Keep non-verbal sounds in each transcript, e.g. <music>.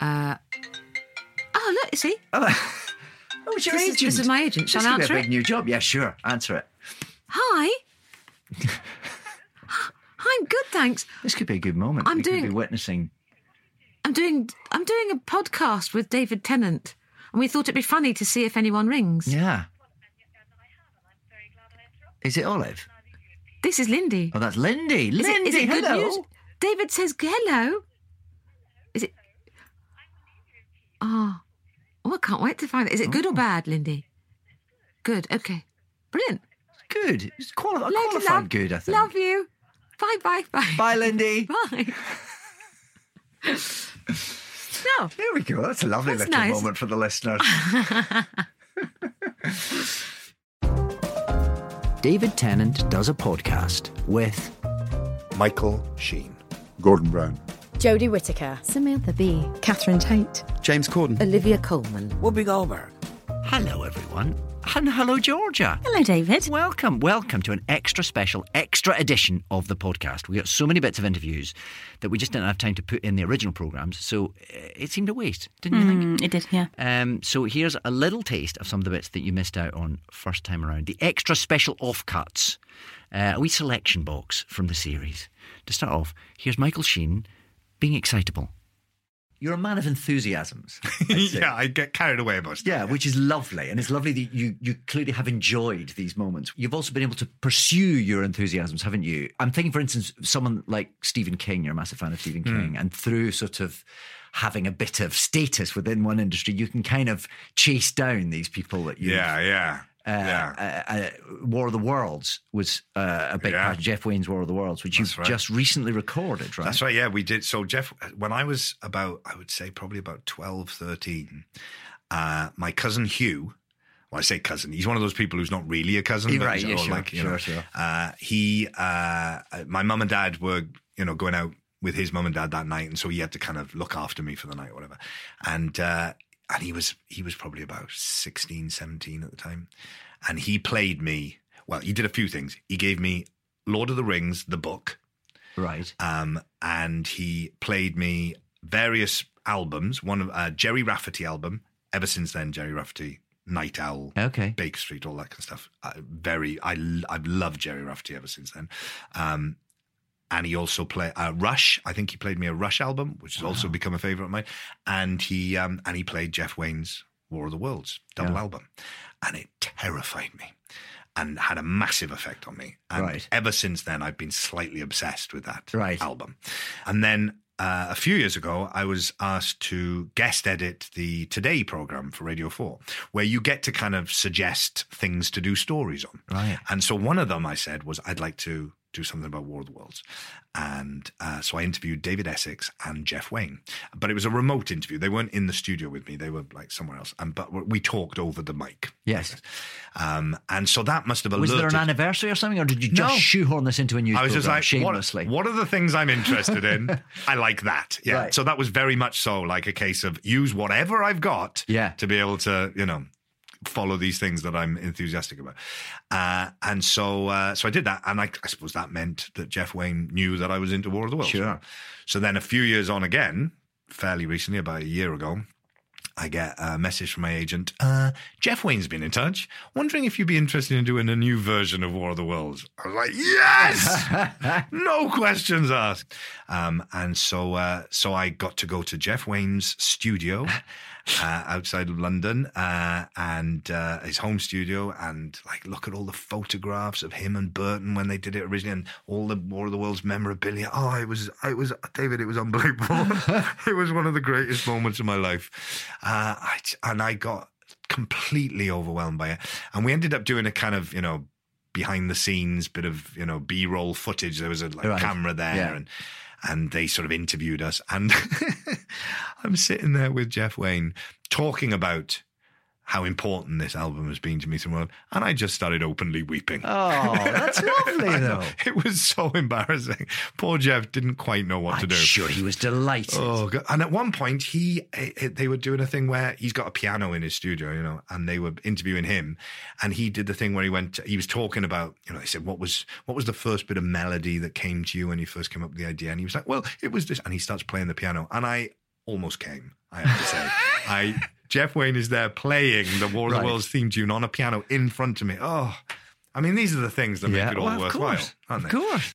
Uh, oh, look, see? Oh, it's <laughs> your This is- agent. this is my agent. Shall this I could be answer a big it? new job. Yeah, sure. Answer it. Hi. <laughs> I'm good, thanks. This could be a good moment. I'm we could doing- be witnessing. I'm doing I'm doing a podcast with David Tennant, and we thought it'd be funny to see if anyone rings. Yeah. Is it Olive? This is Lindy. Oh, that's Lindy. Is Lindy, it, is it good hello. David says hello. Is it? Oh, oh, I can't wait to find it. Is it good or oh. bad, Lindy? Good. Okay. Brilliant. Good. It's quali- Love- qualified love- good, I think. Love you. Bye, bye, bye. Bye, Lindy. <laughs> Bye. <laughs> no. There we go. That's a lovely That's little nice. moment for the listeners. <laughs> David Tennant does a podcast with Michael Sheen. Gordon Brown. Jodie Whittaker, Samantha Bee, Catherine Tate, James Corden. Olivia Colman. Whoopi Goldberg. Hello, everyone. And hello, Georgia. Hello, David. Welcome, welcome to an extra special, extra edition of the podcast. We got so many bits of interviews that we just didn't have time to put in the original programs, so uh, it seemed a waste, didn't you think? Mm, it did, yeah. Um, so here's a little taste of some of the bits that you missed out on first time around. The extra special offcuts, uh, a wee selection box from the series. To start off, here's Michael Sheen being excitable. You're a man of enthusiasms. <laughs> Yeah, I get carried away most. Yeah, which is lovely, and it's lovely that you you clearly have enjoyed these moments. You've also been able to pursue your enthusiasms, haven't you? I'm thinking, for instance, someone like Stephen King. You're a massive fan of Stephen hmm. King, and through sort of having a bit of status within one industry, you can kind of chase down these people that you. Yeah, yeah. Uh, yeah. uh, uh, War of the Worlds was uh, a big Yeah. part of Jeff Wayne's War of the Worlds, which That's you've right. just recently recorded, right? That's right. Yeah, we did. So, Jeff, when I was about, I would say probably about 12, 13, uh, my cousin Hugh, well, I say cousin, he's one of those people who's not really a cousin. You're but right, he's yeah, sure, like, sure, know, sure. Uh, he, uh, my mum and dad were, you know, going out with his mum and dad that night. And so he had to kind of look after me for the night or whatever. And, uh, and he was, he was probably about 16, 17 at the time. And he played me, well, he did a few things. He gave me Lord of the Rings, the book. right. um, and he played me various albums. One of uh, Gerry Rafferty album. Ever since then, Gerry Rafferty, Night Owl, Okay. Baker Street, all that kind of stuff. Uh, very, I I've loved Gerry Rafferty ever since then. Um, and he also played uh, Rush. I think he played me a Rush album, which has also become a favorite of mine. And he um, and he played Jeff Wayne's War of the Worlds double Yeah. album, and it terrified me. And had a massive effect on me. And Right. ever since then, I've been slightly obsessed with that Right. album. And then uh, a few years ago, I was asked to guest edit the Today program for Radio 4, where you get to kind of suggest things to do stories on. Right. And so one of them I said was, I'd like to do something about War of the Worlds. And uh, so I interviewed David Essex and Jeff Wayne. But it was a remote interview. They weren't in the studio with me, they were like somewhere else. And But we talked over the mic. Yes. Um, and so that must have alerted. Was there an anniversary or something, or did you just No. shoehorn this into a news I was just like, shamelessly? What, what are the things I'm interested in? <laughs> I like that. Yeah. Right. So that was very much so like a case of use whatever I've got Yeah. to be able to, you know, follow these things that I'm enthusiastic about. Uh, and so, uh, so I did that. And I, I suppose that meant that Jeff Wayne knew that I was into War of the Worlds. Sure. So then a few years on again, fairly recently, about a year ago, I get a message from my agent. Uh, Jeff Wayne's been in touch, wondering if you'd be interested in doing a new version of War of the Worlds. I was like, yes, <laughs> no questions asked. Um, and so, uh, so I got to go to Jeff Wayne's studio <laughs> uh, outside of London uh, and uh, his home studio, and like look at all the photographs of him and Burton when they did it originally, and all the War of the Worlds memorabilia. Oh, it was, it was David. It was unbelievable. <laughs> it was one of the greatest moments of my life, uh, I, and I got completely overwhelmed by it. And we ended up doing a kind of, you know. Behind the scenes, bit of you know B roll footage. There was a like, Right. camera there, Yeah. and and they sort of interviewed us. And <laughs> I'm sitting there with Jeff Wayne talking about how important this album has been to me through world, and I just started openly weeping. Oh, that's <laughs> lovely, though. It was so embarrassing. Poor Jeff didn't quite know what to I'm do. sure he was delighted. Oh, God. and at one point, he eh, eh, they were doing a thing where he's got a piano in his studio, you know, and they were interviewing him, and he did the thing where he went, he was talking about, you know, they said, what was what was the first bit of melody that came to you when you first came up with the idea, and he was like, well, it was this, and he starts playing the piano, and I almost came, I have to say, <laughs> I. Jeff Wayne is there playing the War of Right. the Worlds theme tune on a piano in front of me. Oh, I mean, these are the things that make it all well, worthwhile, course. aren't they? Of course.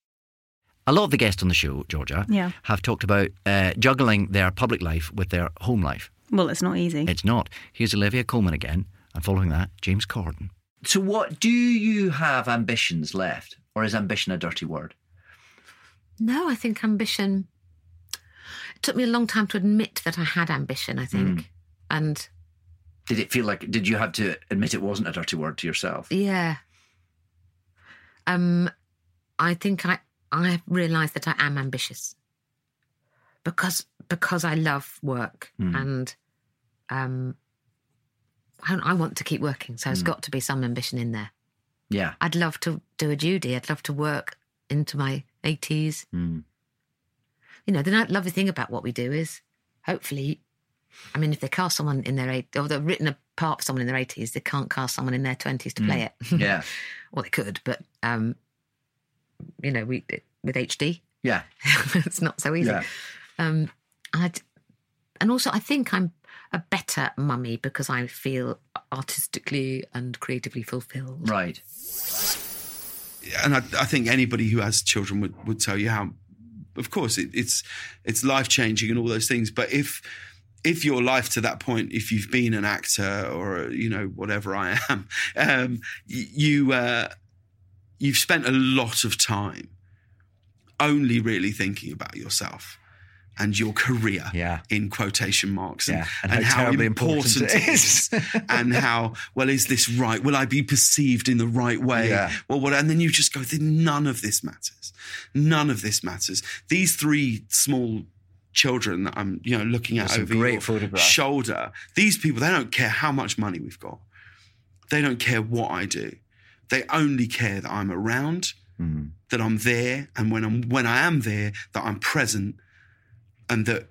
A lot of the guests on the show, Georgia, Yeah. have talked about uh, juggling their public life with their home life. Well, it's not easy. It's not. Here's Olivia Colman again, and following that, James Corden. So, what do you have ambitions left, or is ambition a dirty word? No, I think ambition. It took me a long time to admit that I had ambition, I think. And Did it feel like? Did you have to admit it wasn't a dirty word to yourself? yeah. Um I think I I have realised that I am ambitious. Because because I love work and um I, I want to keep working, so there's got to be some ambition in there. Yeah. I'd love to do a Judy. I'd love to work into my 80s. Mm. You know, the lovely thing about what we do is hopefully, I mean, if they cast someone in their eight, or they've written a part for someone in their 80s, they can't cast someone in their 20s to play it. <laughs> Yeah. <laughs> well, they could, but, um, you know, we with HD, Yeah. <laughs> it's not so easy. Yeah. Um, I'd, and also, I think I'm a better mummy because I feel artistically and creatively fulfilled. Right. and I, I think anybody who has children would, would tell you how, of course, it, it's it's life changing and all those things. But if if your life to that point, if you've been an actor or you know whatever I <laughs> am, um, you uh, you've spent a lot of time only really thinking about yourself and your career Yeah. in quotation marks and, Yeah, and how terribly important it is. <laughs> and how well is this right will i be perceived in the right way Yeah. well what and then you just go none of this matters none of this matters these three small children that i'm you know looking at some over your photographs. shoulder these people they don't care how much money we've got they don't care what i do they only care that i'm around Mm. that i'm there and when i'm when i am there that i'm present and that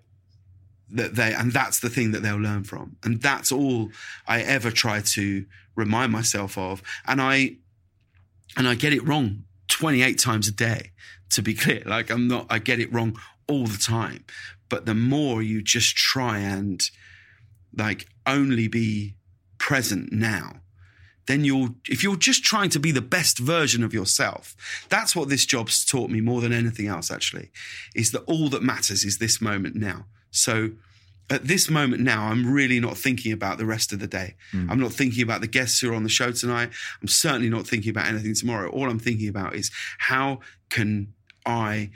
that they and that's the thing that they'll learn from. And that's all i ever try to remind myself of. And i and i get it wrong 28 times a day to be <laughs> clear. Like i'm not i get it wrong all the time. But the more you just try and like only be present now then you'll if you're just trying to be the best version of yourself that's what this job's taught me more than anything else actually is that all that matters is this moment now. So at this moment now i'm really not thinking about the rest of the day. Hmm. I'm not thinking about the guests who are on the show tonight. I'm certainly not thinking about anything tomorrow. All i'm thinking about is how can i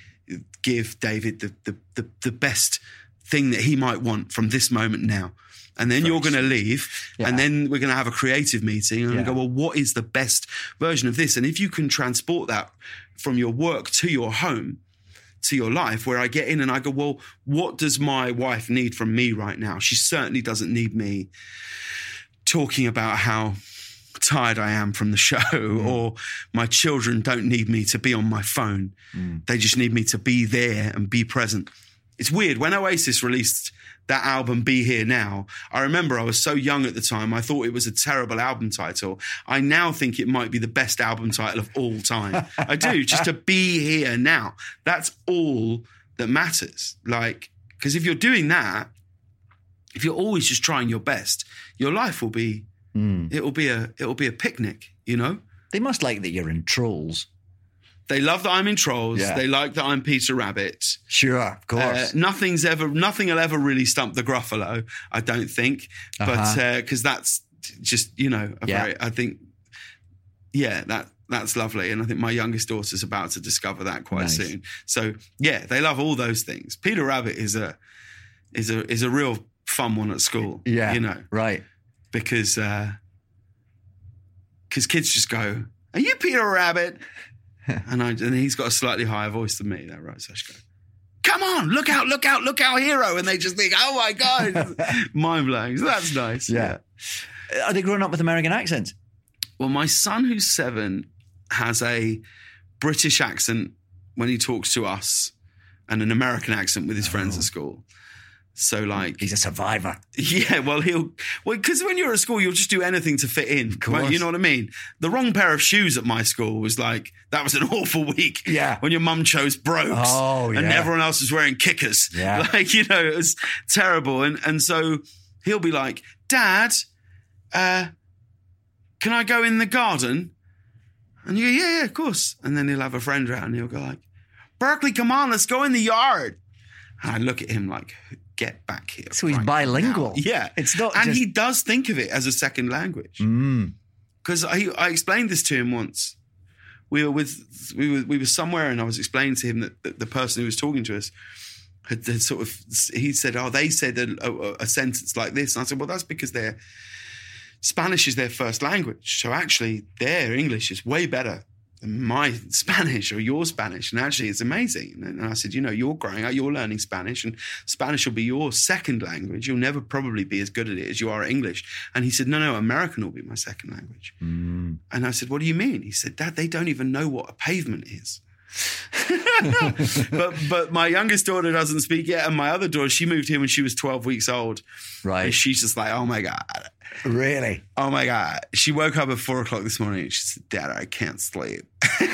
give david the the, the, the best thing that he might want from this moment now and then you're going to leave, and then we're going to have a creative meeting, and Yeah. go, well, what is the best version of this? And if you can transport that from your work to your home, to your life, where I get in and I go, well, what does my wife need from me right now? She certainly doesn't need me talking about how tired I am from the <laughs> show, mm. or my children don't need me to be on my phone. Mm. They just need me to be there and be present. It's weird. When Oasis released that album, Be Here Now, I remember I was so young at the time, I thought it was a terrible album title. I now think it might be the best album title of all time. I do, just to be here now. That's all that matters. Like, because if you're doing that, if you're always just trying your best, your life will be hmm. it'll be a it'll be a picnic, you know? They must like that you're in Trolls. They love that I'm in Trolls. Yeah. They like that I'm Peter Rabbit. Sure, of Uh, course. nothing's ever, nothing will ever really stump the Gruffalo. I don't think, but Uh-huh. because that's just you know, a Yeah. very, I think, yeah, that that's lovely, and I think my youngest daughter's about to discover that quite Nice. soon. So yeah, they love all those things. Peter Rabbit is a is a is a real fun one at school. yeah. you know, Right. because because kids just go, "Are you Peter Rabbit?" <laughs> and I and he's got a slightly higher voice than me. That right? So I just go, come on, look out, look out, look out, hero. And they just think, oh my God, <laughs> mind blowing. So that's nice. Yeah. Are they growing up with American accents? Well, my son, who's seven, has a British accent when he talks to us and an American accent with his friends at oh. school. So, like, He's a survivor. <laughs> yeah, well, he'll, well, because when you're at school, you'll just do anything to fit in. course. You know what I mean? The wrong pair of shoes at my school was like, that was an <laughs> awful week. Yeah. When your mum chose brogues Oh, yeah. and everyone else was wearing kickers. Yeah. <laughs> Like, you know, it was terrible. And, and so he'll be like, Dad, uh, can I go in the garden? And you go, yeah, yeah, of course. And then he'll have a friend around and he'll go like, Berkeley, come on, let's go in the yard. And I look at him like, get back here. So he's right bilingual. now." Yeah. It's not And just- he does think of it as a second language. Mm. Because I, I explained this to him once. We were with we were we were somewhere and I was explaining to him that, that the person who was talking to us had, had sort of he said, Oh, they said a, a, a sentence like this. And I said, Well, that's because their Spanish is their first language. So actually their English is way better my <laughs> Spanish or your Spanish. And actually it's amazing. And I said, you know, you're growing up, you're learning Spanish, and Spanish will be your second language. You'll never probably be as good at it as you are at English. And he said, No, no, American will be my second language. Mm. And I said, What do you mean? He said, Dad, they don't even know what a pavement is. <laughs> but but my youngest daughter doesn't speak yet, and my other daughter, she moved here when she was 12 weeks old. Right. And she's just like, Oh my God. Really? Oh my God. She woke up at four o'clock this morning and she said, Dad, I can't sleep. <laughs> So,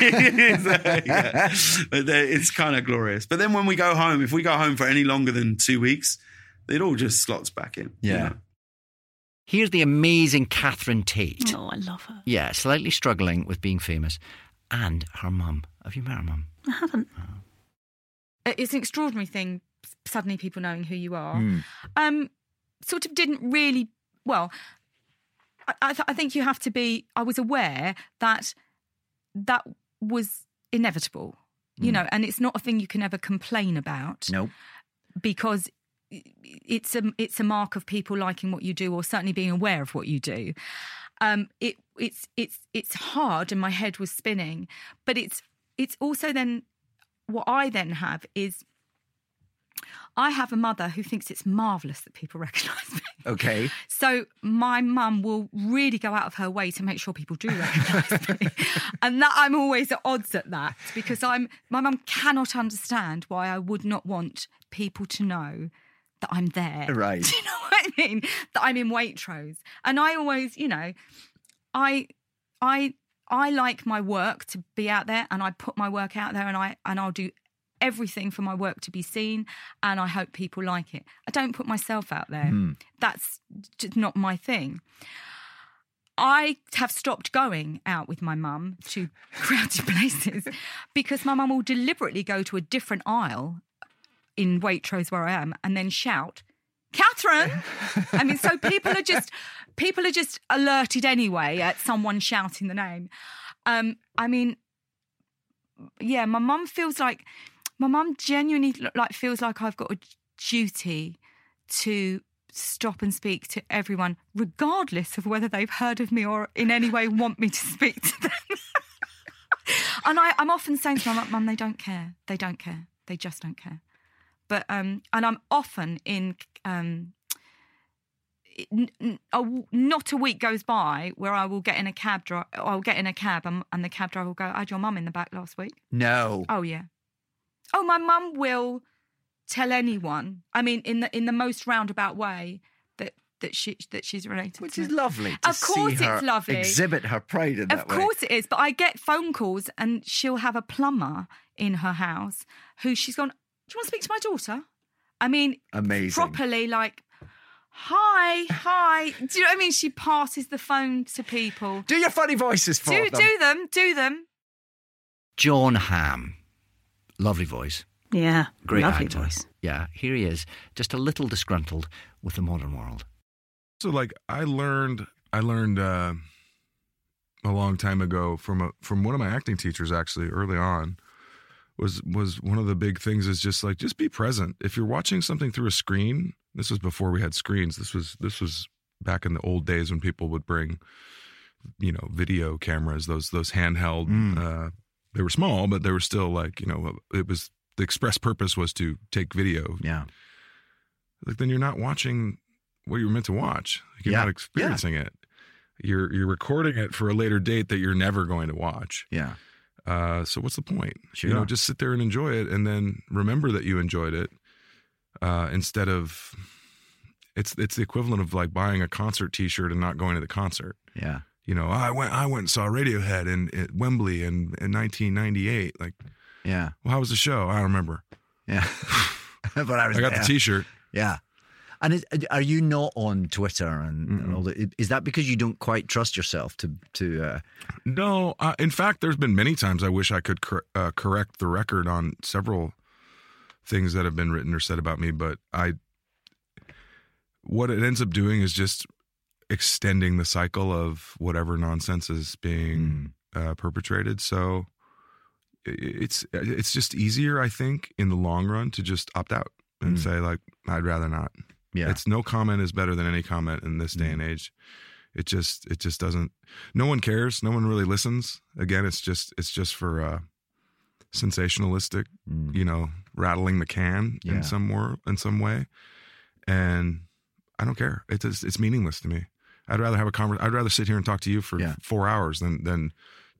yeah. But it's kind of glorious. But then when we go home, if we go home for any longer than two weeks, it all just slots back in. you Yeah. know? Here's the amazing Catherine Tate. Oh, I love her. Yeah, slightly struggling with being famous. And her mum. Have you met her mum? I haven't. it's an extraordinary thing suddenly people knowing who you are Hmm. um sort of didn't really well I, I, th- I think you have to be i was aware that that was inevitable you know and it's not a thing you can ever complain about Nope. because it's a it's a mark of people liking what you do or certainly being aware of what you do um it it's it's it's hard and my head was spinning but it's it's also then what i then have is I have a mother who thinks it's marvelous that people <laughs> recognise me. Okay. So my mum will really go out of her way to make sure people do recognise me, <laughs> and that I'm always at odds at that because I'm my mum cannot understand why I would not want people to know that I'm there. Right. <laughs> Do you know what I mean? That I'm in Waitrose, and I always, you know, I, I, I like my work to be out there, and I put my work out there, and I and I'll do everything for my work to be seen and I hope people like it. I don't put myself out there. Hmm. That's just not my thing. I have stopped going out with my mum to <laughs> crowded places because my mum will deliberately go to a different aisle in Waitrose where I am and then shout, Catherine. I mean, so people are just people are just alerted anyway at someone shouting the name. Um, I mean, yeah, my mum feels like my mum genuinely like feels like I've got a duty to stop and speak to everyone, regardless of whether they've heard of me or in any way want me to speak to them. <laughs> and I, I'm often saying to my mum, Mum, they don't care. They don't care. They just don't care. But um, and I'm often in um, n- n- a w- not a week goes by where I will get in a cab drive. I'll get in a cab and, and the cab driver will go, "I had your mum in the back last week." No. Oh yeah. Oh, my mum will tell anyone. I mean, in the in the most roundabout way that that she that she's related. Which to is lovely. To Of course it's lovely. Exhibit her pride in that way. Of course it is, but I get phone calls and she'll have a plumber in her house who she's gone. Do you want to speak to my daughter? I mean, Amazing. properly like. Hi, hi. Do you know what I mean? She passes the phone to people. Do your funny voices for Do them. do them, do them. Jon Hamm. Lovely voice. Yeah. Great Lovely actor. voice. Yeah, here he is, just a little disgruntled with the modern world. So like I learned I learned uh, a long time ago from a from one of my acting teachers actually early on was was one of the big things is just like just be present. If you're watching something through a screen, this was before we had screens. This was this was back in the old days when people would bring you know video cameras, those those handheld uh they were small, but they were still like, you know, it was the express purpose was to take video. Yeah. Like then you're not watching what you were meant to watch. Like, you're Yeah. not experiencing it. You're you're recording it for a later date that you're never going to watch. Yeah. Uh, so what's the point? Sure. You know, just sit there and enjoy it, and then remember that you enjoyed it. Uh, instead of, it's it's the equivalent of like buying a concert T-shirt and not going to the concert. Yeah. You know, I went I went and saw Radiohead in at Wembley in, in 1998. Like, Yeah. well, how was the show? I don't remember. Yeah. <laughs> <laughs> but I was I got there. the T-shirt. Yeah. And is, are you not on Twitter and, and all that? Is that because you don't quite trust yourself to to? Uh, No, uh, in fact, there's been many times I wish I could cor- uh, correct the record on several things that have been written or said about me, but I, what it ends up doing is just extending the cycle of whatever nonsense is being uh, perpetrated. So it's it's just easier, I think, in the long run to just opt out and Mm. say like, I'd rather not. yeah. It's no comment is better than any comment in this day and age. It just it just doesn't no one cares. No one really listens. Again, it's just it's just for uh sensationalistic, Mm. you know, rattling the can Yeah. in some more in some way. And I don't care. It's just, it's meaningless to me. I'd rather have a conver- I'd rather sit here and talk to you for Yeah. 4 hours than than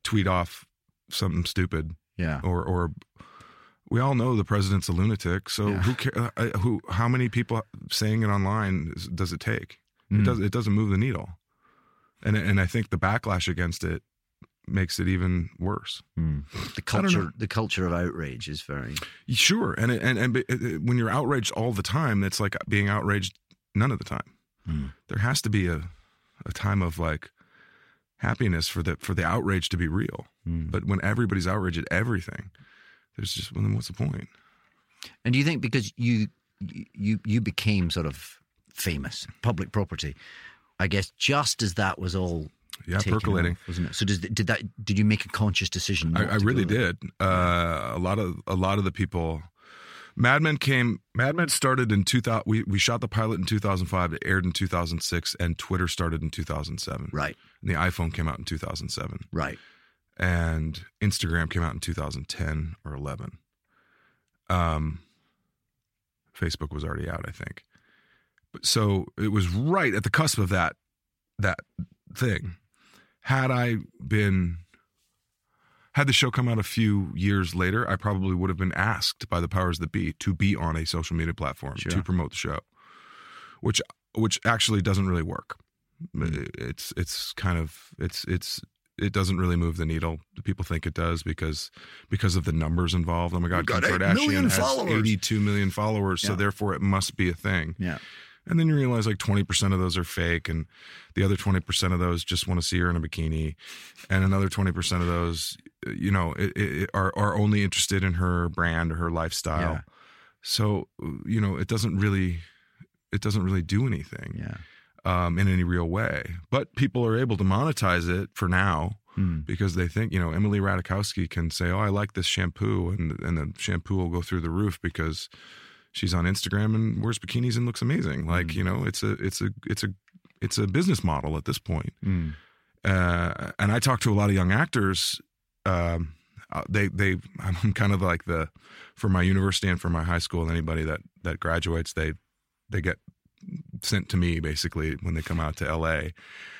tweet off something stupid yeah. or or we all know the president's a lunatic. So Yeah. who care? Uh, who? How many people saying it online does it take? It Mm. does. It doesn't move the needle, and and I think the backlash against it makes it even worse. Mm. The I don't know. culture, the culture of outrage is very. Sure, and it- and and it- it- when you're outraged all the time, it's like being outraged none of the time. Mm. There has to be a a time of like happiness for the for the outrage to be real. Mm. But when everybody's outraged at everything, there's just well, then what's the point? And do you think because you you you became sort of famous, public property, I guess just as that was all Yeah, percolating. off, wasn't it? So does did that did you make a conscious decision? I, I really did. Uh, a lot of a lot of the people. Mad Men came. Mad Men started in 2000. We we shot the pilot in 2005. It aired in 2006, and Twitter started in 2007. Right, And the iPhone came out in 2007, right. and Instagram came out in 2010 or 11. Um, Facebook was already out, I think. But so it was right at the cusp of that that thing. Had I been had the show come out a few years later, I probably would have been asked by the powers that be to be on a social media platform Sure. to promote the show, which which actually doesn't really work. Hmm. It's it's kind of it's it's it doesn't really move the needle. People think it does because because of the numbers involved. Oh my God, Kim Kardashian has followers. 82 million followers, so therefore it must be a thing. Yeah, And then you realize like 20% of those are fake, and the other 20% of those just want to see her in a bikini. And another 20% of those, you know, it, it, are, are only interested in her brand or her lifestyle. Yeah. So, you know, it doesn't really, it doesn't really do anything yeah. um, in any real way. But people are able to monetize it for now Mm. because they think, you know, Emily Ratajkowski can say, "Oh, I like this shampoo," and and the shampoo will go through the roof because she's on Instagram and wears bikinis and looks amazing. Like, you know, it's a it's a it's a it's a business model at this point. Mm. Uh, and I talk to a lot of young actors. Um, uh, they they <laughs> I'm kind of like the for my university and for my high school and anybody that that graduates they they get sent to me basically when they come out to LA.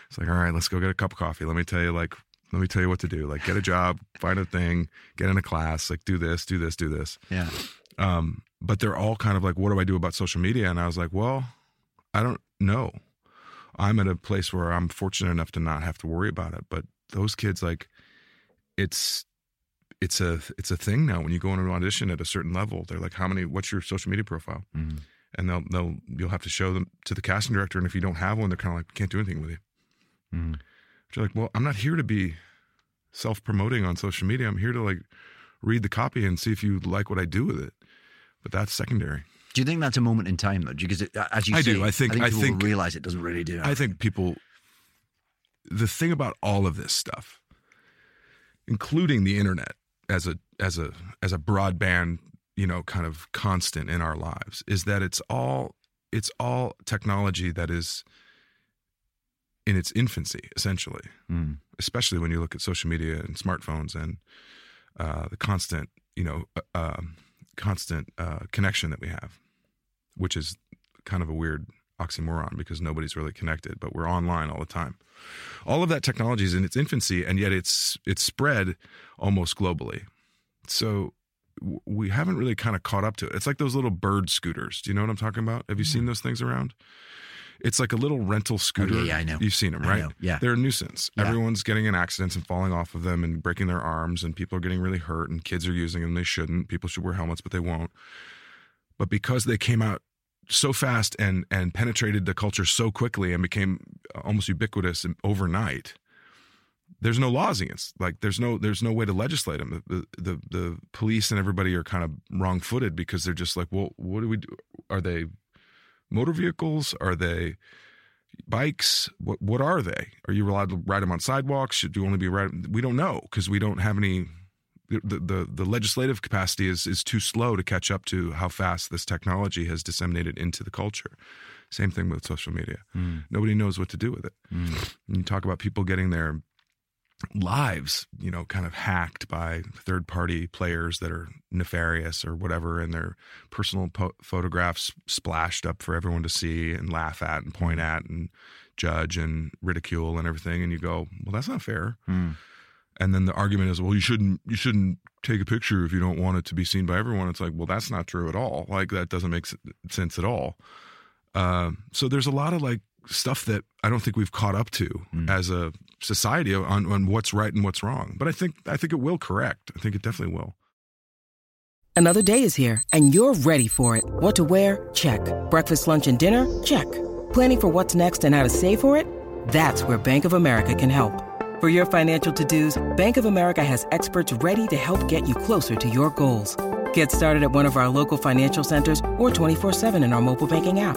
It's like, all right, let's go get a cup of coffee. Let me tell you like let me tell you what to do. Like get a job, find a thing, get in a class, like do this, do this, do this. Yeah. Um, but they're all kind of like, what do I do about social media? And I was like, well, I don't know. I'm at a place where I'm fortunate enough to not have to worry about it. But those kids, like, it's it's a it's a thing now. When you go into an audition at a certain level, they're like, how many? What's your social media profile? Mhm. And they'll they'll you'll have to show them to the casting director. And if you don't have one, they're kind of like, can't do anything with you. Mhm. Which you're like, well, I'm not here to be self promoting on social media. I'm here to like read the copy and see if you like what I do with it. But that's secondary. Do you think that's a moment in time though? Because it, as you I say, do. I think- I people think- realize it doesn't really do. Anything. I think people, the thing about all of this stuff, including the internet as a as a as a broadband, you know, kind of constant in our lives, is that it's all it's all technology that is in its infancy, essentially. Mm. Especially when you look at social media and smartphones and uh, the constant, you know, uh, um, constant uh, connection that we have, which is kind of a weird oxymoron because nobody's really connected, but we're online all the time. All of that technology is in its infancy, and yet it's it's spread almost globally. So we haven't really kind of caught up to it. It's like those little bird scooters. Do you know what I'm talking about? Have you seen those things around? It's like a little rental oh, scooter. yeah, I know. You've seen them, right? yeah. They're a nuisance. Yeah. Everyone's getting in accidents and falling off of them and breaking their arms, and people are getting really hurt, and kids are using them. They shouldn't. People should wear helmets, but they won't. But because they came out so fast and and penetrated the culture so quickly and became uh, almost ubiquitous overnight, there's no laws against. Like there's no there's no way to legislate them. The the, the police and everybody are kind of wrong footed because they're just like, well, what do we do? Are they motor vehicles? Are they bikes? What what are they? Are you allowed to ride them on sidewalks? Should you only be riding? We don't know because we don't have any. The, the the legislative capacity is is too slow to catch up to how fast this technology has disseminated into the culture. Same thing with social media. Hmm. Nobody knows what to do with it. And you talk about people getting their lives, you know, kind of hacked by third party players that are nefarious or whatever, and their personal po- photographs splashed up for everyone to see and laugh at and point at and judge and ridicule and everything. And you go, well, that's not fair. And then the argument is, well, you shouldn't you shouldn't take a picture if you don't want it to be seen by everyone. It's like, well, that's not true at all. Like that doesn't make s- sense at all. Um, so there's a lot of like stuff that I don't think we've caught up to mm. as a society on, on what's right and what's wrong. But I think I think it will correct. I think it definitely will. Another day is here, and you're ready for it. What to wear? Check. Breakfast, lunch, and dinner? Check. Planning for what's next and how to save for it? That's where Bank of America can help. For your financial to dos, Bank of America has experts ready to help get you closer to your goals. Get started at one of our local financial centers or 24-7 in our mobile banking app.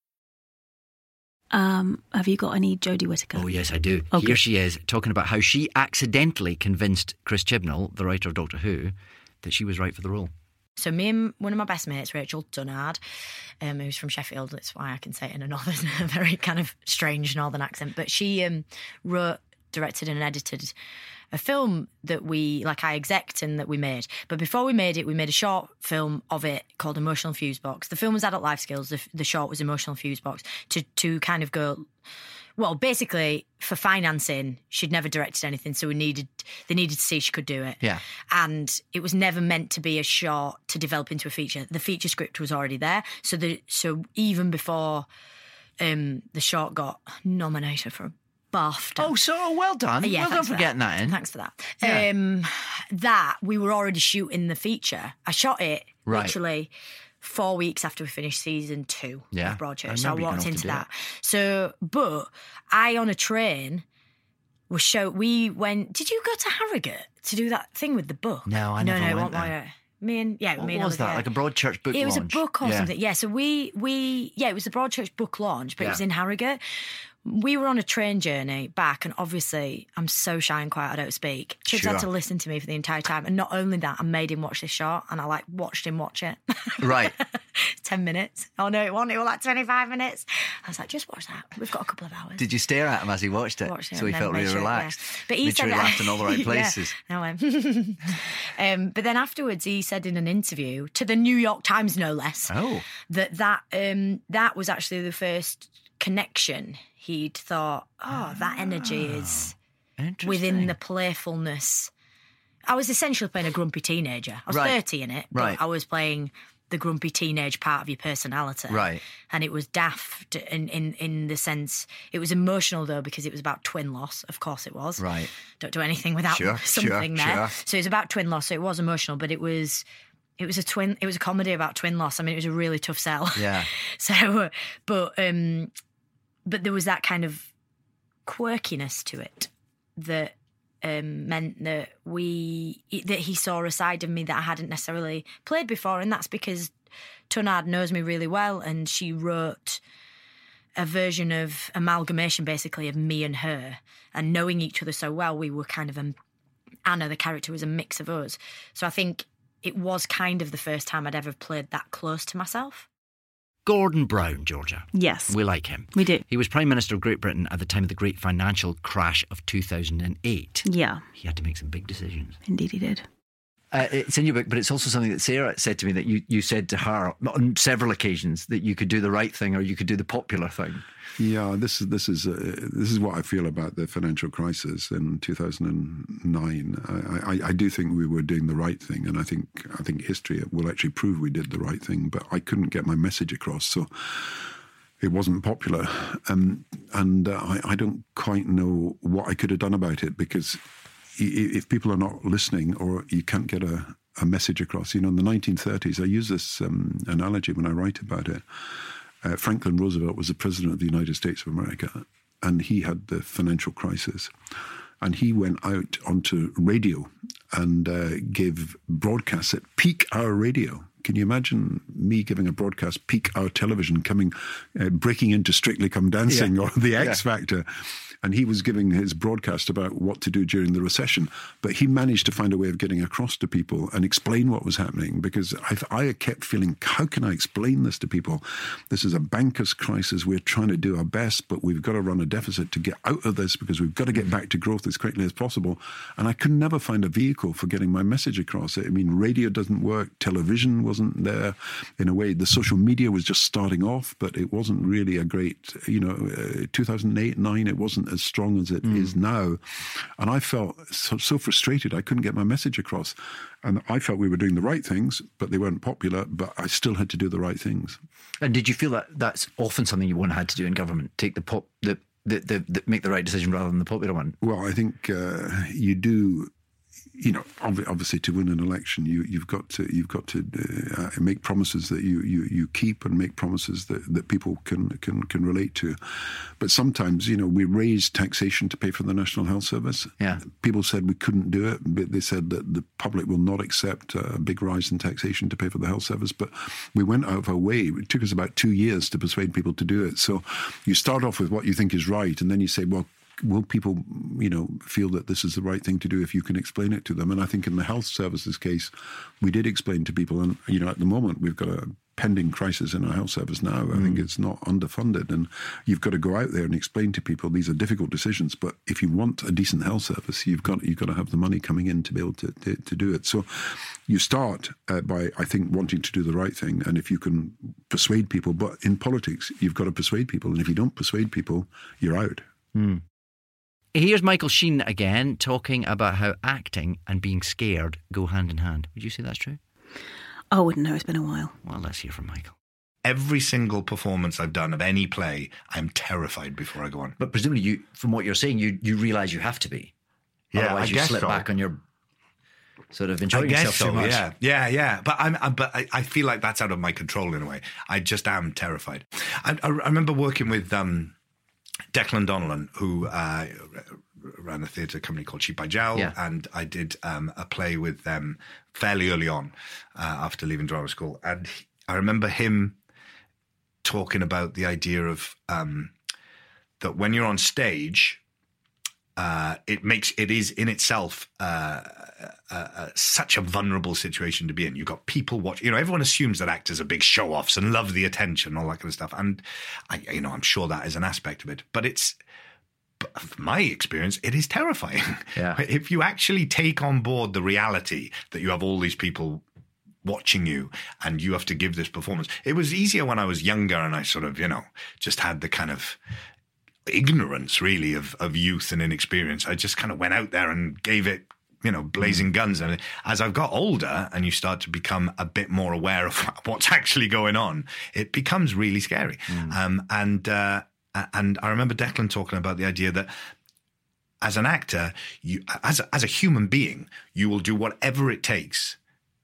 Um, have you got any Jodie Whittaker? Oh, yes, I do. Okay. Here she is talking about how she accidentally convinced Chris Chibnall, the writer of Doctor Who, that she was right for the role. So me and one of my best mates, Rachel Tunnard, um, who's from Sheffield. That's why I can say it in a <laughs> northern, very kind of strange northern accent. But she um, wrote, directed, and edited a film that we, like, I execed and that we made. But before we made it, we made a short film of it called Emotional Fuse Box. The film was Adult Life Skills. The, the short was Emotional Fuse Box to to kind of go. Well, basically, for financing, she'd never directed anything, so we needed they needed to see she could do it Yeah. and it was never meant to be a short to develop into a feature. The feature script was already there, so the so even before um, the short got nominated for a BAFTA. Oh, so well done. Yeah, well done for getting that in. Thanks for that. Yeah. Um, that we were already shooting the feature. I shot it Right. literally four weeks after we finished season two Yeah. of Broadchurch. I so I remember you going walked into that. So, but I on a train was show. We went. Did you go to Harrogate to do that thing with the book? No, I no, never no, went there. Me and yeah, What me and was that? Like a Broadchurch book It was a book or Yeah. something. Yeah. So we we yeah, it was the Broadchurch book launch, but it was in Harrogate. We were on a train journey back, and obviously I'm so shy and quiet I don't speak. Kids Sure. had to listen to me for the entire time, and not only that, I made him watch this short, and I like watched him watch it. <laughs> Right. Ten minutes. Oh no, it wasn't. It was like twenty five minutes. I was like, just watch that. We've got a couple of hours. Did you stare at him as he watched it? Watched it so he felt really sure- yeah. relaxed. But he Made sure said he laughed in all the right <laughs> Yeah. places. No, um, <laughs> um, but then afterwards, he said in an interview to the New York Times, no less, Oh. that that um, that was actually the first connection he'd thought. Oh, that energy is within the playfulness. I was essentially playing a grumpy teenager. I was Right. thirty in it, but Right. I was playing the grumpy teenage part of your personality Right. and it was daft in, in in the sense it was emotional though because it was about twin loss of course it was Right. don't do anything without Sure, <laughs> something sure, there sure. so it was about twin loss so it was emotional but it was it was a twin. It was a comedy about twin loss. I mean, it was a really tough sell. Yeah. <laughs> So, but um, but there was that kind of quirkiness to it that um, meant that we that he saw a side of me that I hadn't necessarily played before, and that's because Tunnard knows me really well, and she wrote a version of amalgamation, basically, of me and her, and knowing each other so well, we were kind of a Anna, the character, was a mix of us. So I think it was kind of the first time I'd ever played that close to myself. Gordon Brown, Georgia. Yes. We like him. We do. He was Prime Minister of Great Britain at the time of the great financial crash of 2008. Yeah, He had to make some big decisions. indeed he did. Uh, it's in your book, but it's also something that Sarah said to me that you, you said to her on several occasions that you could do the right thing or you could do the popular thing. Yeah, this is this is uh, this is what I feel about the financial crisis in 2009. I, I, I do think we were doing the right thing, and I think I think history will actually prove we did the right thing. But I couldn't get my message across, so it wasn't popular, um, and uh, I, I don't quite know what I could have done about it because if people are not listening or you can't get a, a message across, you know, in the 1930s, I use this um, analogy when I write about it. Uh, Franklin Roosevelt was the president of the United States of America, and he had the financial crisis. And he went out onto radio and uh, gave broadcasts at peak hour radio. Can you imagine me giving a broadcast peak hour television, coming, uh, breaking into Strictly Come Dancing Yeah. or The X Yeah. Factor? And he was giving his broadcast about what to do during the recession. But he managed to find a way of getting across to people and explain what was happening because I, I kept feeling, how can I explain this to people? This is a banker's crisis. We're trying to do our best, but we've got to run a deficit to get out of this because we've got to get back to growth as quickly as possible. And I could never find a vehicle for getting my message across. I mean, radio doesn't work, television wasn't there in a way. The social media was just starting off, but it wasn't really a great, you know, uh, 2008, 9, it wasn't as strong as it is now. And I felt so, so frustrated. I couldn't get my message across. And I felt we were doing the right things, but they weren't popular, but I still had to do the right things. And did you feel that that's often something you one had to do in government? Take the pop, the, the, the, the make the right decision rather than the popular one? Well, I think uh, you do. You know, obvi- obviously, to win an election, you, you've got to you've got to uh, make promises that you, you, you keep and make promises that, that people can, can can relate to. But sometimes, you know, we raised taxation to pay for the National Health Service. Yeah. People said we couldn't do it, but they said that the public will not accept a big rise in taxation to pay for the health service. But we went out of our way. It took us about two years to persuade people to do it. So you start off with what you think is right, and then you say, well, will people, you know, feel that this is the right thing to do if you can explain it to them? And I think in the health services case, we did explain to people, and you know, at the moment we've got a pending crisis in our health service now. I think it's not underfunded, and you've got to go out there and explain to people these are difficult decisions. But if you want a decent health service, you've got you've got to have the money coming in to be able to to, to do it. So you start uh, by, I think, wanting to do the right thing, and if you can persuade people, but in politics, you've got to persuade people, and if you don't persuade people, you're out. Here's Michael Sheen again talking about how acting and being scared go hand in hand. Would you say that's true? I wouldn't know. It's been a while. Well, let's hear from Michael. Every single performance I've done of any play, I'm terrified before I go on. But presumably, you, from what you're saying, you, you realise you have to be. Yeah, Otherwise, I you guess slip so. back on your sort of I enjoying guess yourself so. too much. Yeah, yeah, yeah. But I'm, I'm but I, I feel like that's out of my control in a way. I just am terrified. I, I, I remember working with um, Declan Donnellan, who uh, ran a theatre company called Cheek by Jowl, Yeah. and I did um, a play with them fairly early on uh, after leaving drama school. And he- I remember him talking about the idea of um, that when you're on stage, uh, it makes it is in itself uh, uh, uh, such a vulnerable situation to be in. You've got people watch. You know, everyone assumes that actors are big show offs and love the attention, all that kind of stuff. And I, you know, I'm sure that is an aspect of it, but it's. from My experience, it is terrifying. <laughs> Yeah. If you actually take on board the reality that you have all these people watching you and you have to give this performance. It was easier when I was younger and I sort of, you know, just had the kind of ignorance really of, of youth and inexperience. I just kind of went out there and gave it, you know, blazing guns. And as I've got older and you start to become a bit more aware of <laughs> what's actually going on, it becomes really scary. Um, and, uh, and I remember Declan talking about the idea that as an actor, you as a, as a human being, you will do whatever it takes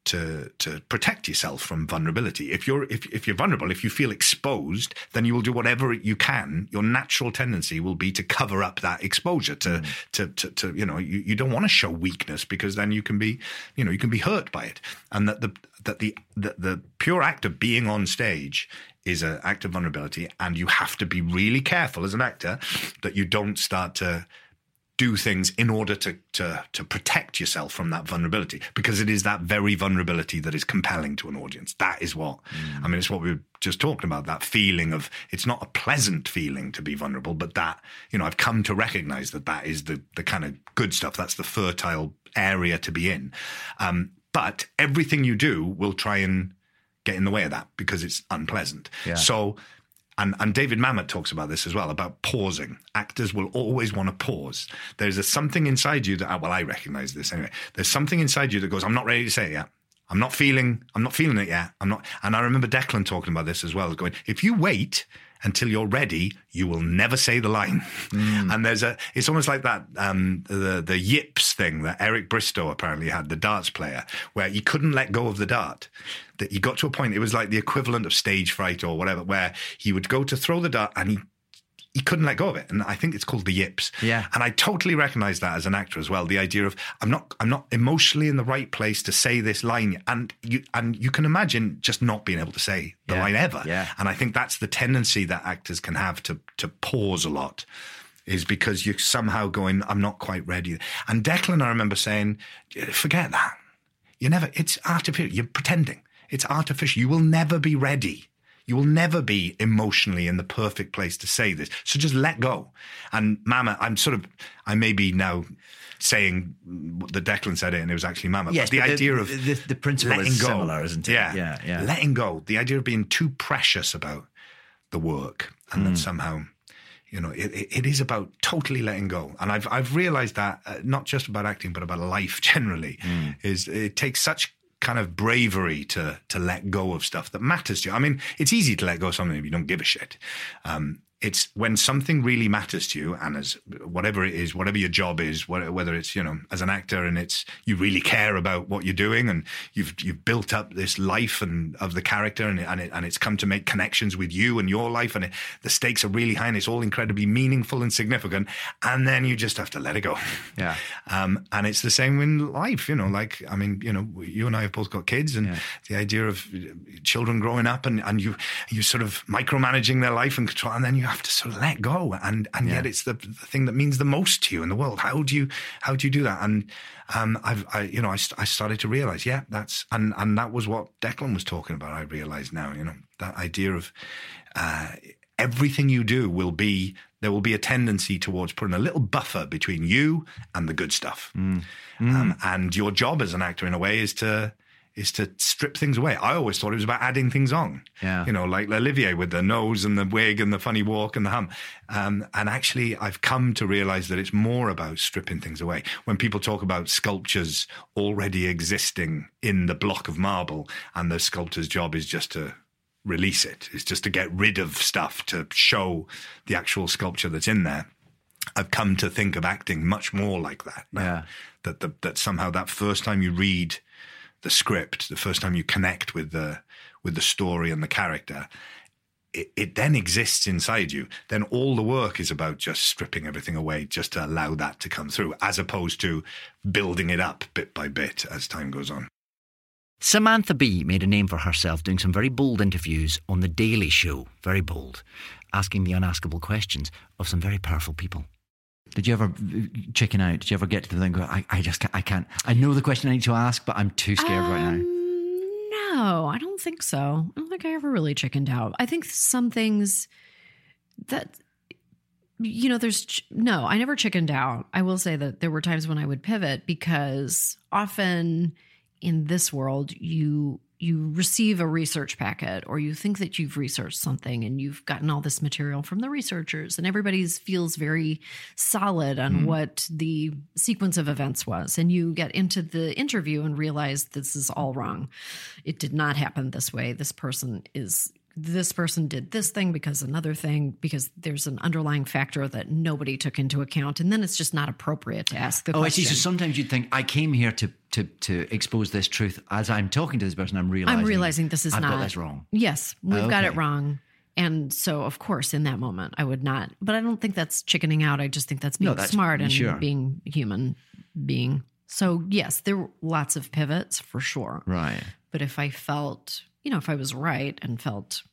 to to protect yourself from vulnerability. If you're if if you're vulnerable, if you feel exposed, then you will do whatever you can. Your natural tendency will be to cover up that exposure. To mm. to, to to you know you, you don't want to show weakness because then you can be you know you can be hurt by it. And that the that the the, the pure act of being on stage is an act of vulnerability, and you have to be really careful as an actor that you don't start to do things in order to, to to protect yourself from that vulnerability because it is that very vulnerability that is compelling to an audience. That is what i mean it's what we were just talking about that feeling of it's not a pleasant feeling to be vulnerable but that you know i've come to recognize that that is the the kind of good stuff. That's the fertile area to be in. Um, but everything you do will try and get in the way of that because it's unpleasant. Yeah. so and, and David Mamet talks about this as well about pausing. Actors will always want to pause. There's a something inside you that well, I recognize this anyway. There's something inside you that goes, I'm not ready to say it yet. I'm not feeling, I'm not feeling it yet. I'm not. And I remember Declan talking about this as well, going, if you wait until you're ready, you will never say the line. And there's a, it's almost like that, um, the, the yips thing that Eric Bristow apparently had, the darts player, where he couldn't let go of the dart. That he got to a point, it was like the equivalent of stage fright or whatever, where he would go to throw the dart and he he couldn't let go of it. And i think it's called the yips. Yeah. and i totally recognize that as an actor as well the idea of i'm not i'm not emotionally in the right place to say this line. And you and you can imagine just not being able to say the Yeah. line ever. Yeah. and i think that's the tendency that actors can have to to pause a lot is because you're somehow going i'm not quite ready. And declan i remember saying forget that. You never it's artificial you're pretending. It's artificial. You will never be ready you will never be emotionally in the perfect place to say this. So just let go. And Mamet, I'm sort of, I may be now saying the Declan said it and it was actually Mamet. Yes, but the but the- idea of the- the principle letting is go, similar, isn't it? Yeah, Yeah, yeah. Letting go. The idea of being too precious about the work and Hmm. that somehow you know it, it, is about totally letting go and i've i've realized that uh, not just about acting but about life <laughs> generally Hmm. is it takes such kind of bravery to to let go of stuff that matters to you. I mean it's easy to let go of something if you don't give a shit. Um it's when something really matters to you and as whatever it is whatever your job is whether it's you know as an actor and it's you really care about what you're doing and you've you've built up this life and of the character and it, and, it, and it's come to make connections with you and your life and it, the stakes are really high and it's all incredibly meaningful and significant and then you just have to let it go Yeah. <laughs> um, and it's the same in life, you know, like, I mean, you know, you and I have both got kids and the idea of children growing up and, and you, you sort of micromanaging their life and control, and then you have to sort of let go. And, and yet it's the, the thing that means the most to you in the world. How do you, how do you do that? And, um, I've, I, you know, I, I started to realize, yeah, that's, and, and that was what Declan was talking about. I realize now, you know, that idea of, uh, everything you do will be there will be a tendency towards putting a little buffer between you and the good stuff Um, and your job as an actor in a way is to is to strip things away i always thought it was about adding things on Yeah. you know like olivier with the nose and the wig and the funny walk and the hum um, and actually i've come to realize that it's more about stripping things away when people talk about sculptures already existing in the block of marble and the sculptor's job is just to release it. It's just to get rid of stuff to show the actual sculpture that's in there. I've come to think of acting much more like that. now. Yeah. That the, that somehow that first time you read the script, the first time you connect with the with the story and the character, it, it then exists inside you. Then all the work is about just stripping everything away, just to allow that to come through, as opposed to building it up bit by bit as time goes on. Samantha Bee made a name for herself doing some very bold interviews on The Daily Show, very bold, asking the unaskable questions of some very powerful people. Did you ever chicken out? Did you ever get to the thing I, I just can't, I can't, I know the question I need to ask, but I'm too scared right now? Um, No, I don't think so. I don't think I ever really chickened out. I think some things that you know, there's no, I never chickened out. I will say that there were times when I would pivot because often in this world you you receive a research packet or you think that you've researched something and you've gotten all this material from the researchers and everybody's feels very solid on mm-hmm. what the sequence of events was. And you get into the interview and realize this is all wrong. It did not happen this way. This person is this person did this thing because another thing because there's an underlying factor that nobody took into account and then it's just not appropriate to ask the question. Oh, I see. So sometimes you'd think, I came here to to to expose this truth. As I'm talking to this person, I'm realizing I'm realizing this is I've not got this wrong. Yes, we've got it wrong. And so, of course, in that moment, I would not. But I don't think that's chickening out. I just think that's being No, that's- smart and sure. being human being. So yes, there were lots of pivots for sure. Right. But if I felt, you know, if I was right and felt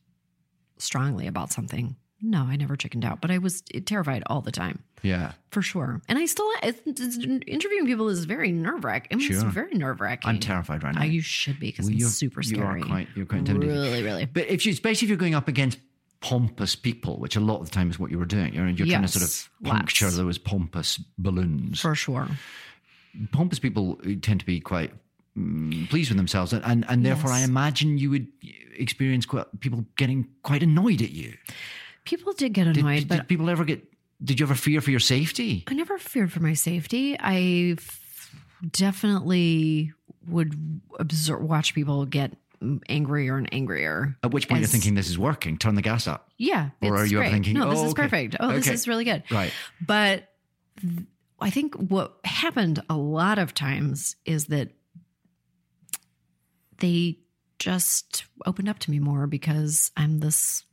strongly about something, no, I never chickened out. But I was terrified all the time, Yeah. for sure. And I still, it's, it's, interviewing people is very nerve wracking. It's Sure. very nerve wracking. I'm terrified right now. Uh, you should be because Well, it's super You are quite, you're quite intimidating. Really, really. But if you, especially if you're going up against pompous people, which a lot of the time is what you were doing, you're, you're trying to sort of puncture lots. those pompous balloons. For sure. pompous people tend to be quite Mm, pleased with themselves, and and, therefore, I imagine you would experience quite, people getting quite annoyed at you. People did get annoyed, did, but did people ever get? Did you ever fear for your safety? I never feared for my safety. I f- definitely would observe, watch people get angrier and angrier. At which point you're thinking this is working. Turn the gas up. Yeah. Or are you ever great. thinking, no, this "Oh, is okay. perfect. Oh, this is really good. Right. But th- I think what happened a lot of times is that they just opened up to me more because I'm this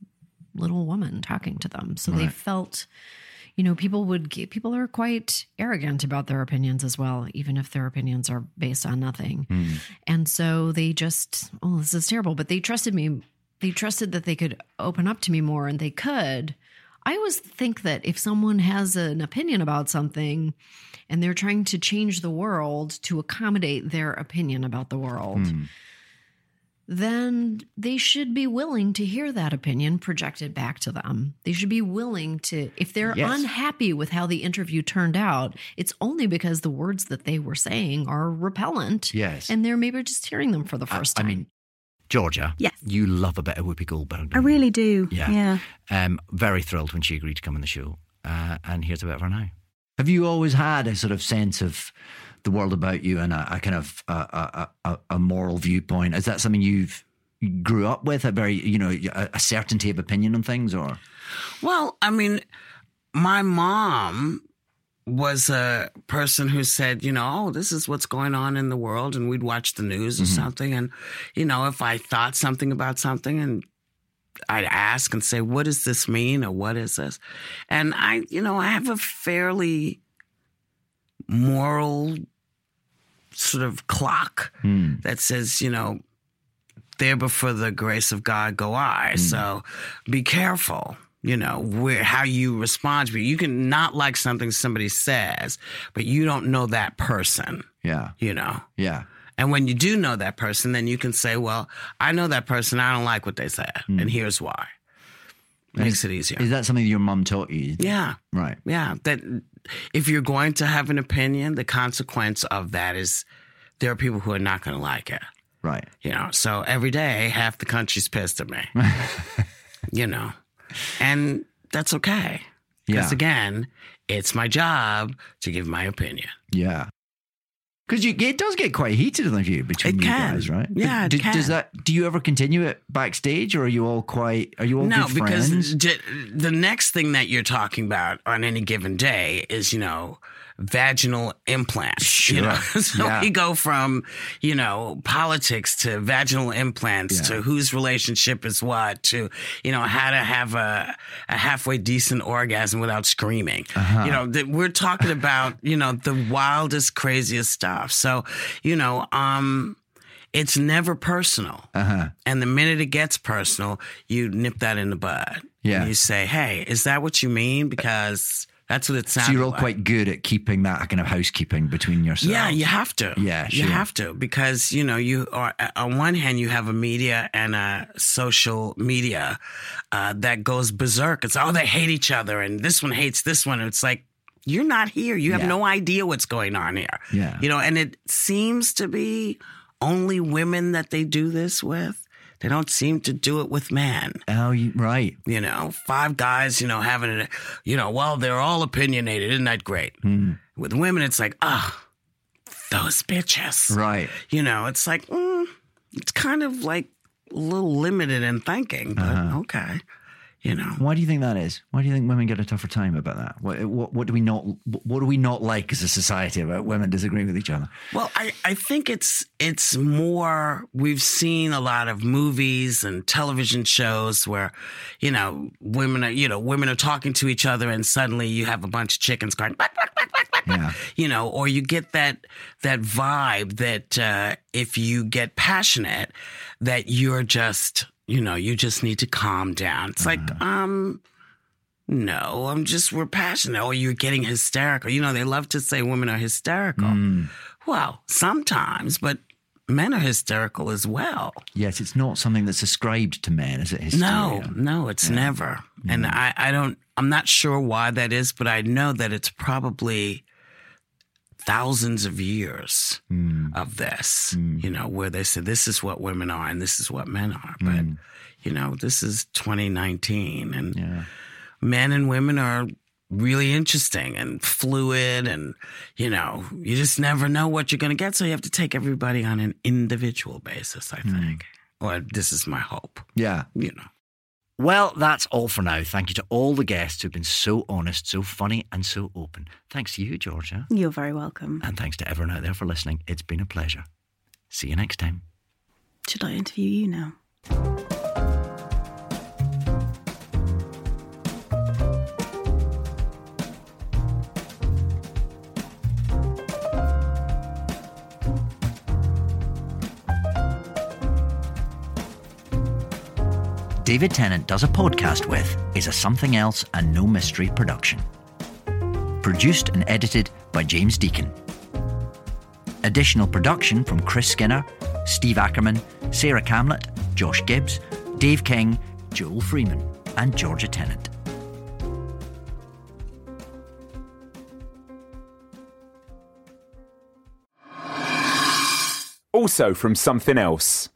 little woman talking to them. So they felt, you know, people would get, people are quite arrogant about their opinions as well, even if their opinions are based on nothing. Hmm. And so they just, oh, this is terrible. But they trusted me. They trusted that they could open up to me more, and they could. I always think that if someone has an opinion about something and they're trying to change the world to accommodate their opinion about the world, Hmm. Then they should be willing to hear that opinion projected back to them. They should be willing to, if they're Yes. unhappy with how the interview turned out, it's only because the words that they were saying are repellent. Yes. And they're maybe just hearing them for the first I time. mean, Georgia. Yes. You love a bit of Whoopi Goldberg. I don't you? really do. Yeah. Yeah. Um, very thrilled when she agreed to come on the show. Uh, and here's a bit of her now. Have you always had a sort of sense of the world about you and a, a kind of a, a, a, moral viewpoint? Is that something you've you grew up with? A very, you know, a, a certainty of opinion on things, or Well, I mean, my mom was a person who said, you know, oh, this is what's going on in the world, and we'd watch the news or mm-hmm. something, and you know, if I thought something about something, and I'd ask and say, what does this mean, or what is this, and I, you know, I have a fairly moral sort of clock hmm. that says, you know, there before the grace of God go I. Hmm. So be careful, you know, where how you respond to it. You can not like something somebody says, but you don't know that person, yeah, you know. yeah, And when you do know that person, then you can say, Well, I know that person, I don't like what they said, hmm. and here's why. Makes it easier. Is that something your mum taught you? Yeah. Right. Yeah, that if you're going to have an opinion, the consequence of that is there are people who are not going to like it. Right. You know, so every day half the country's pissed at me. <laughs> you know, and that's okay. Because Yeah. again, it's my job to give my opinion. Yeah. Because it does get quite heated in the view between you guys, right? Yeah, it do, Does that? Do you ever continue it backstage, or are you all quite? Are you all no, good because j- the next thing that you're talking about on any given day is, you know, vaginal implants. You know, <laughs> so Yeah. we go from, you know, politics to vaginal implants Yeah. to whose relationship is what to, you know, how to have a, a halfway decent orgasm without screaming. Uh-huh. You know, that we're talking about, you know, the wildest, craziest stuff. So, you know, um, it's never personal. Uh-huh. And the minute it gets personal, you nip that in the bud. Yeah. And you say, hey, is that what you mean? Because that's what it sounds So you're all like. quite good at keeping that kind of housekeeping between yourselves. Yeah, you have to. Yeah, you have to because you know you are on one hand you have a media and a social media uh, that goes berserk. It's oh they hate each other and this one hates this one. It's like you're not here. You have Yeah. no idea what's going on here. Yeah. you know, and it seems to be only women that they do this with. They don't seem to do it with men. Oh, right. You know, five guys, you know, having it, you know, well, they're all opinionated. Isn't that great? Hmm. With women, it's like, ah, those bitches. Right. You know, it's like, mm, it's kind of like a little limited in thinking, but Uh-huh. okay. You know. Why do you think that is? Why do you think women get a tougher time about that? What, what, what do we not what do we not like as a society about women disagreeing with each other? Well, I, I think it's it's more we've seen a lot of movies and television shows where, you know, women are you know, women are talking to each other and suddenly you have a bunch of chickens going "Buck, buck, buck, buck, buck, buck," Yeah. you know, or you get that that vibe that uh, if you get passionate, that you're just you know you just need to calm down. It's like um. No, I'm just we're passionate. Or you're getting hysterical. You know, they love to say women are hysterical. Mm. Well, sometimes, but men are hysterical as well. Yes, it's not something that's ascribed to men, is it? Hysteria? No, no, it's never. And I, I don't, I'm not sure why that is, but I know that it's probably thousands of years hmm. of this, hmm. you know, where they said this is what women are and this is what men are. But, hmm. you know, this is 2019 and men and women are really interesting and fluid and you know you just never know what you're going to get. So you have to take everybody on an individual basis i think. Or this is my hope. Yeah. you know Well, that's all for now. Thank you to all the guests who've been so honest, so funny, and so open. Thanks to you, Georgia. You're very welcome. And thanks to everyone out there for listening. It's been a pleasure. See you next time. Should I interview you now? David Tennant Does a Podcast With is a Something Else and Sony Music production. Produced and edited by James Deacon. Additional production from Chris Skinner, Steve Ackerman, Sarah Camlett, Josh Gibbs, Dave King, Joel Freeman, and Georgia Tennant. Also from Something Else.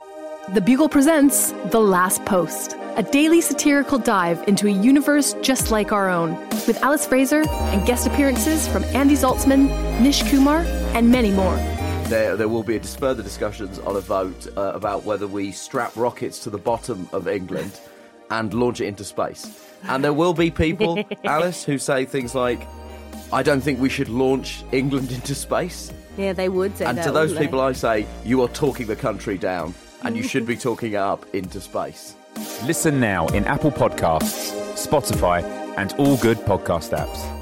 The Bugle presents The Last Post, a daily satirical dive into a universe just like our own, with Alice Fraser and guest appearances from Andy Zaltzman, Nish Kumar, and many more. There, there will be dis- further discussions on a vote uh, about whether we strap rockets to the bottom of England and launch it into space. And there will be people, <laughs> Alice, who say things like, I don't think we should launch England into space. Yeah, they would say and that. to those wouldn't they? people, I say, you are talking the country down and you should be talking it up into space. Listen now in Apple Podcasts, Spotify, and all good podcast apps.